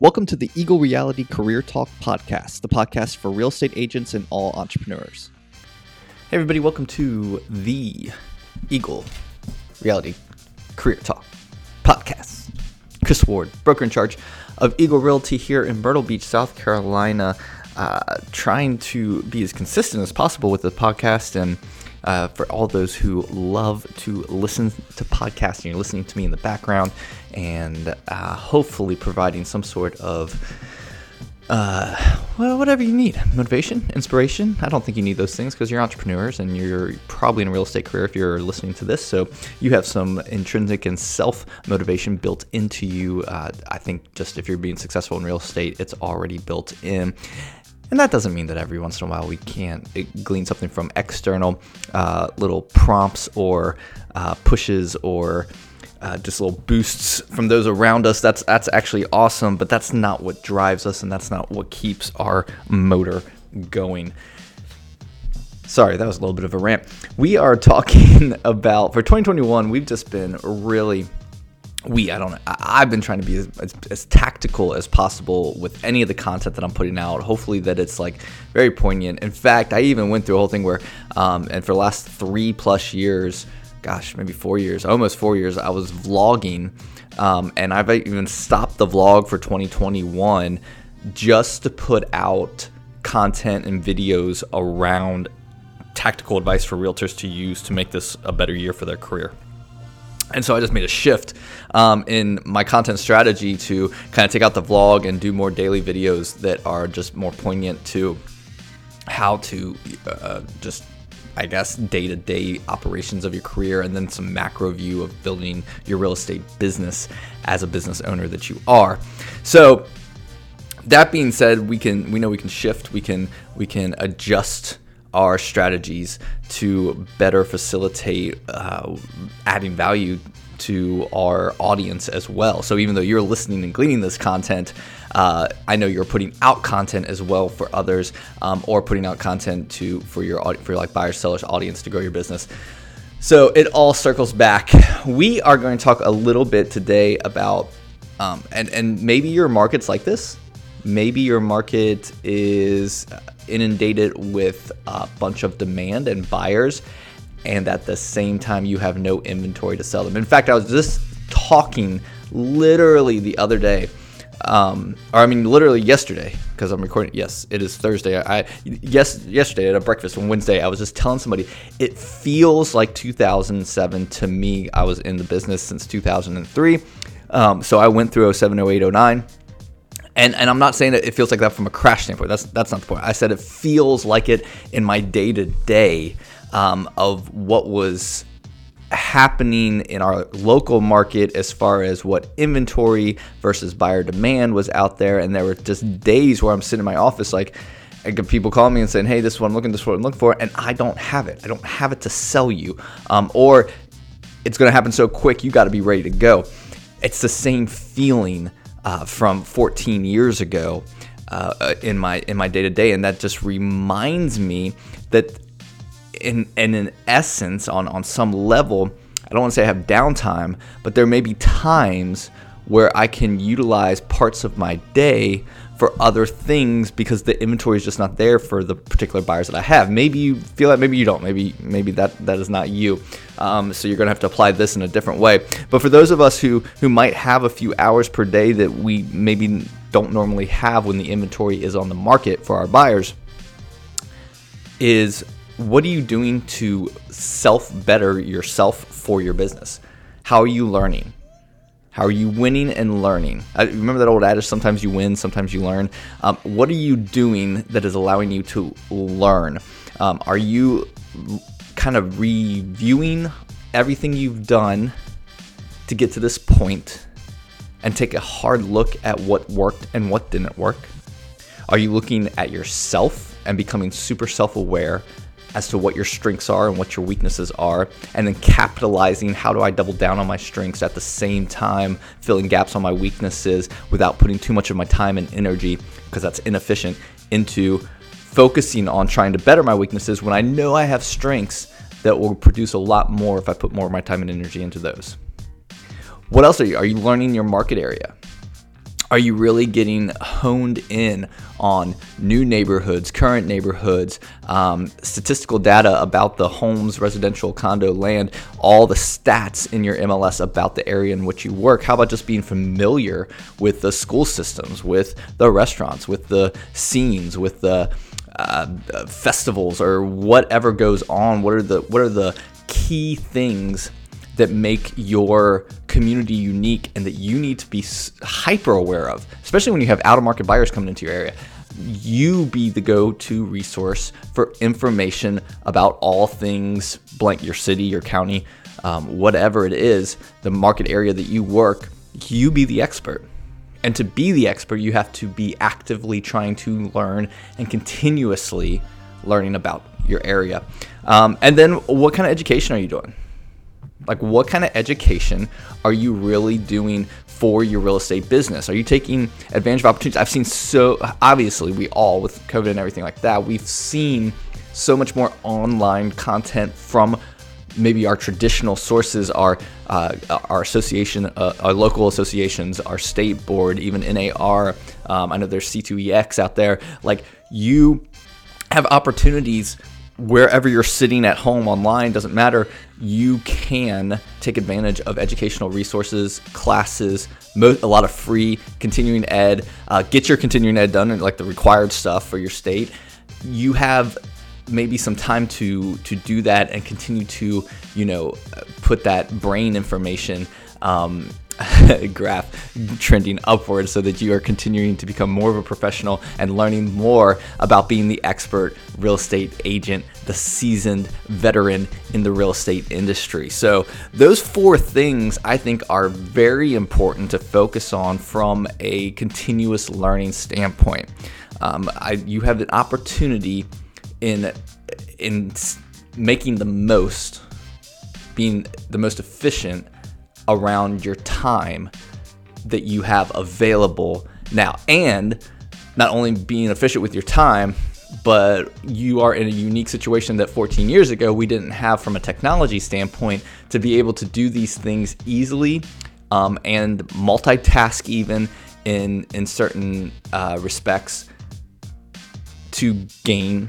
Welcome to the Eagle Realty Career Talk podcast, the podcast for real estate agents and all entrepreneurs. Hey, everybody, welcome to the Eagle Realty Career Talk podcast. Chris Ward, broker in charge of Eagle Realty here in Myrtle Beach, South Carolina, uh, trying to be as consistent as possible with the podcast and uh, for all those who love to listen to podcasting, you're listening to me in the background, and uh, hopefully providing some sort of uh, well, whatever you need motivation, inspiration. I don't think you need those things because you're entrepreneurs and you're probably in a real estate career if you're listening to this. So you have some intrinsic and self motivation built into you. Uh, I think just if you're being successful in real estate, it's already built in. And that doesn't mean that every once in a while we can't eh, glean something from external uh, little prompts or uh, pushes or uh, just little boosts from those around us. That's that's actually awesome, but that's not what drives us, and that's not what keeps our motor going. Sorry, that was a little bit of a rant. We are talking about for 2021. We've just been really we i don't i've been trying to be as, as, as, tactical as possible with any of the content that i'm putting out. Hopefully that it's like very poignant. In fact i even went through a whole thing where um, and for the last three plus years gosh maybe four years almost four years i was vlogging um, and i've even stopped the vlog for 2021 just to put out content and videos around tactical advice for realtors to use to make this a better year for their career and so I just made a shift um, in my content strategy to kind of take out the vlog and do more daily videos that are just more poignant to how to uh, just, I guess, day to day operations of your career and then some macro view of building your real estate business as a business owner that you are. So, that being said, we can we know we can shift, we can we can adjust our strategies to better facilitate uh, adding value to our audience as well. So even though you're listening and gleaning this content, uh, I know you're putting out content as well for others, um, or putting out content to for your for your like buyers sellers audience to grow your business. So it all circles back. We are going to talk a little bit today about, um, and and maybe your market's like this. Maybe your market is inundated with a bunch of demand and buyers, and at the same time, you have no inventory to sell them. In fact, I was just talking literally the other day. Um, or I mean, literally yesterday, because I'm recording. Yes, it is Thursday. I, yes, yesterday at a breakfast on Wednesday, I was just telling somebody it feels like 2007 to me. I was in the business since 2003, um, so I went through 07, 08, 09 and and I'm not saying that it feels like that from a crash standpoint. That's that's not the point. I said it feels like it in my day to day of what was happening in our local market as far as what inventory versus buyer demand was out there. And there were just days where I'm sitting in my office like. People calling me and saying, "Hey, this is what I'm looking, this is what I'm looking for," and I don't have it. I don't have it to sell you, um, or it's going to happen so quick. You got to be ready to go. It's the same feeling uh, from 14 years ago uh, in my in my day to day, and that just reminds me that in in essence, on on some level, I don't want to say I have downtime, but there may be times where I can utilize parts of my day for other things because the inventory is just not there for the particular buyers that I have. Maybe you feel that, maybe you don't. Maybe maybe that that is not you. Um, so you're gonna have to apply this in a different way. But for those of us who who might have a few hours per day that we maybe don't normally have when the inventory is on the market for our buyers, is what are you doing to self better yourself for your business? How are you learning? How are you winning and learning? I remember that old adage sometimes you win, sometimes you learn. Um, what are you doing that is allowing you to learn? Um, are you kind of reviewing everything you've done to get to this point and take a hard look at what worked and what didn't work? Are you looking at yourself and becoming super self aware as to what your strengths are and what your weaknesses are, and then capitalizing how do I double down on my strengths at the same time, filling gaps on my weaknesses without putting too much of my time and energy, because that's inefficient, into focusing on trying to better my weaknesses when I know I have strengths that will produce a lot more if I put more of my time and energy into those. What else are you? Are you learning your market area? Are you really getting honed in on new neighborhoods, current neighborhoods, um, statistical data about the homes, residential, condo, land, all the stats in your MLS about the area in which you work? How about just being familiar with the school systems, with the restaurants, with the scenes, with the uh, festivals or whatever goes on? What are the what are the key things that make your community unique and that you need to be hyper aware of, especially when you have out of market buyers coming into your area. You be the go to resource for information about all things blank your city, your county, um, whatever it is, the market area that you work. You be the expert. And to be the expert, you have to be actively trying to learn and continuously learning about your area. Um, and then, what kind of education are you doing? Like, what kind of education are you really doing for your real estate business? Are you taking advantage of opportunities? I've seen so, obviously, we all, with COVID and everything like that, we've seen so much more online content from maybe our traditional sources, our uh, our association, uh, our local associations, our state board, even NAR. Um, I know there's C2EX out there. Like you have opportunities wherever you're sitting at home online doesn't matter you can take advantage of educational resources classes a lot of free continuing ed uh, get your continuing ed done like the required stuff for your state. You have maybe some time to to do that and continue to you know put that brain information um, graph trending upward so that you are continuing to become more of a professional and learning more about being the expert real estate agent, the seasoned veteran in the real estate industry. So, those four things I think are very important to focus on from a continuous learning standpoint. Um, I, you have an opportunity in in making the most, being the most efficient around your time that you have available now. And not only being efficient with your time, but you are in a unique situation that 14 years ago we didn't have from a technology standpoint to be able to do these things easily um, and multitask even in in certain uh, respects to gain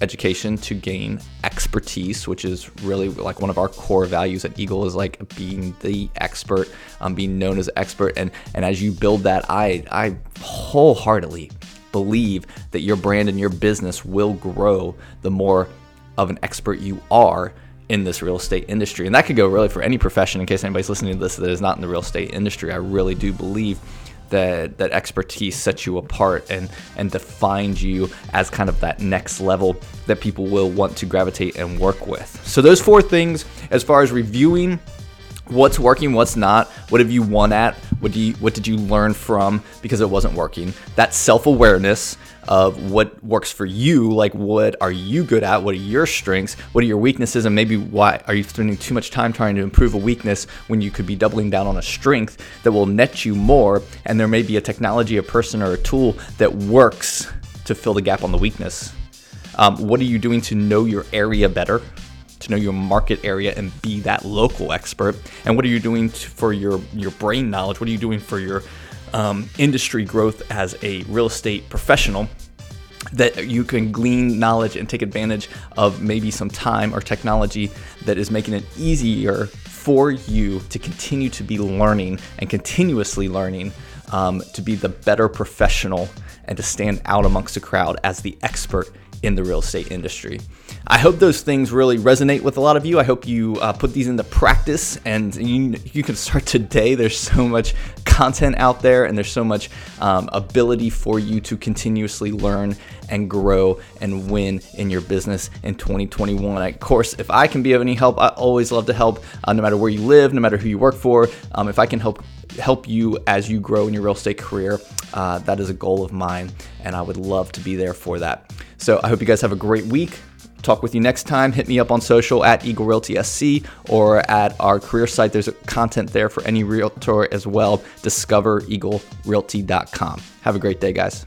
education to gain expertise, which is really like one of our core values at Eagle is like being the expert, um, being known as expert. And and as you build that, I I wholeheartedly believe that your brand and your business will grow the more of an expert you are in this real estate industry. And that could go really for any profession in case anybody's listening to this that is not in the real estate industry. I really do believe that that expertise sets you apart and and defines you as kind of that next level that people will want to gravitate and work with. So those four things as far as reviewing what's working, what's not, what have you won at, what do you what did you learn from because it wasn't working? That self-awareness of what works for you, like what are you good at, what are your strengths, what are your weaknesses, and maybe why are you spending too much time trying to improve a weakness when you could be doubling down on a strength that will net you more, and there may be a technology, a person, or a tool that works to fill the gap on the weakness. Um, what are you doing to know your area better? To know your market area and be that local expert? And what are you doing to, for your your brain knowledge? What are you doing for your um, industry growth as a real estate professional? That you can glean knowledge and take advantage of maybe some time or technology that is making it easier for you to continue to be learning and continuously learning um, to be the better professional and to stand out amongst the crowd as the expert in the real estate industry. I hope those things really resonate with a lot of you. I hope you uh, put these into practice and you, you can start today. There's so much content out there and there's so much um, ability for you to continuously learn and grow and win in your business in 2021. Of course, if I can be of any help, I always love to help uh, no matter where you live, no matter who you work for. Um, if I can help help you as you grow in your real estate career, uh, that is a goal of mine and I would love to be there for that. So I hope you guys have a great week. Talk with you next time. Hit me up on social at Eagle Realty SC or at our career site. There's content there for any realtor as well. DiscoverEagleRealty.com. Have a great day, guys.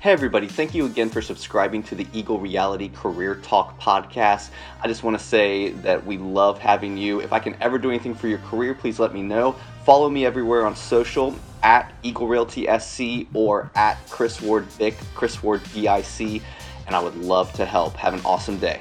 Hey, everybody, thank you again for subscribing to the Eagle Realty Career Talk podcast. I just want to say that we love having you. If I can ever do anything for your career, please let me know Follow me everywhere on social at Eagle Realty SC or at Chris Ward BIC, Chris Ward BIC, and I would love to help. Have an awesome day.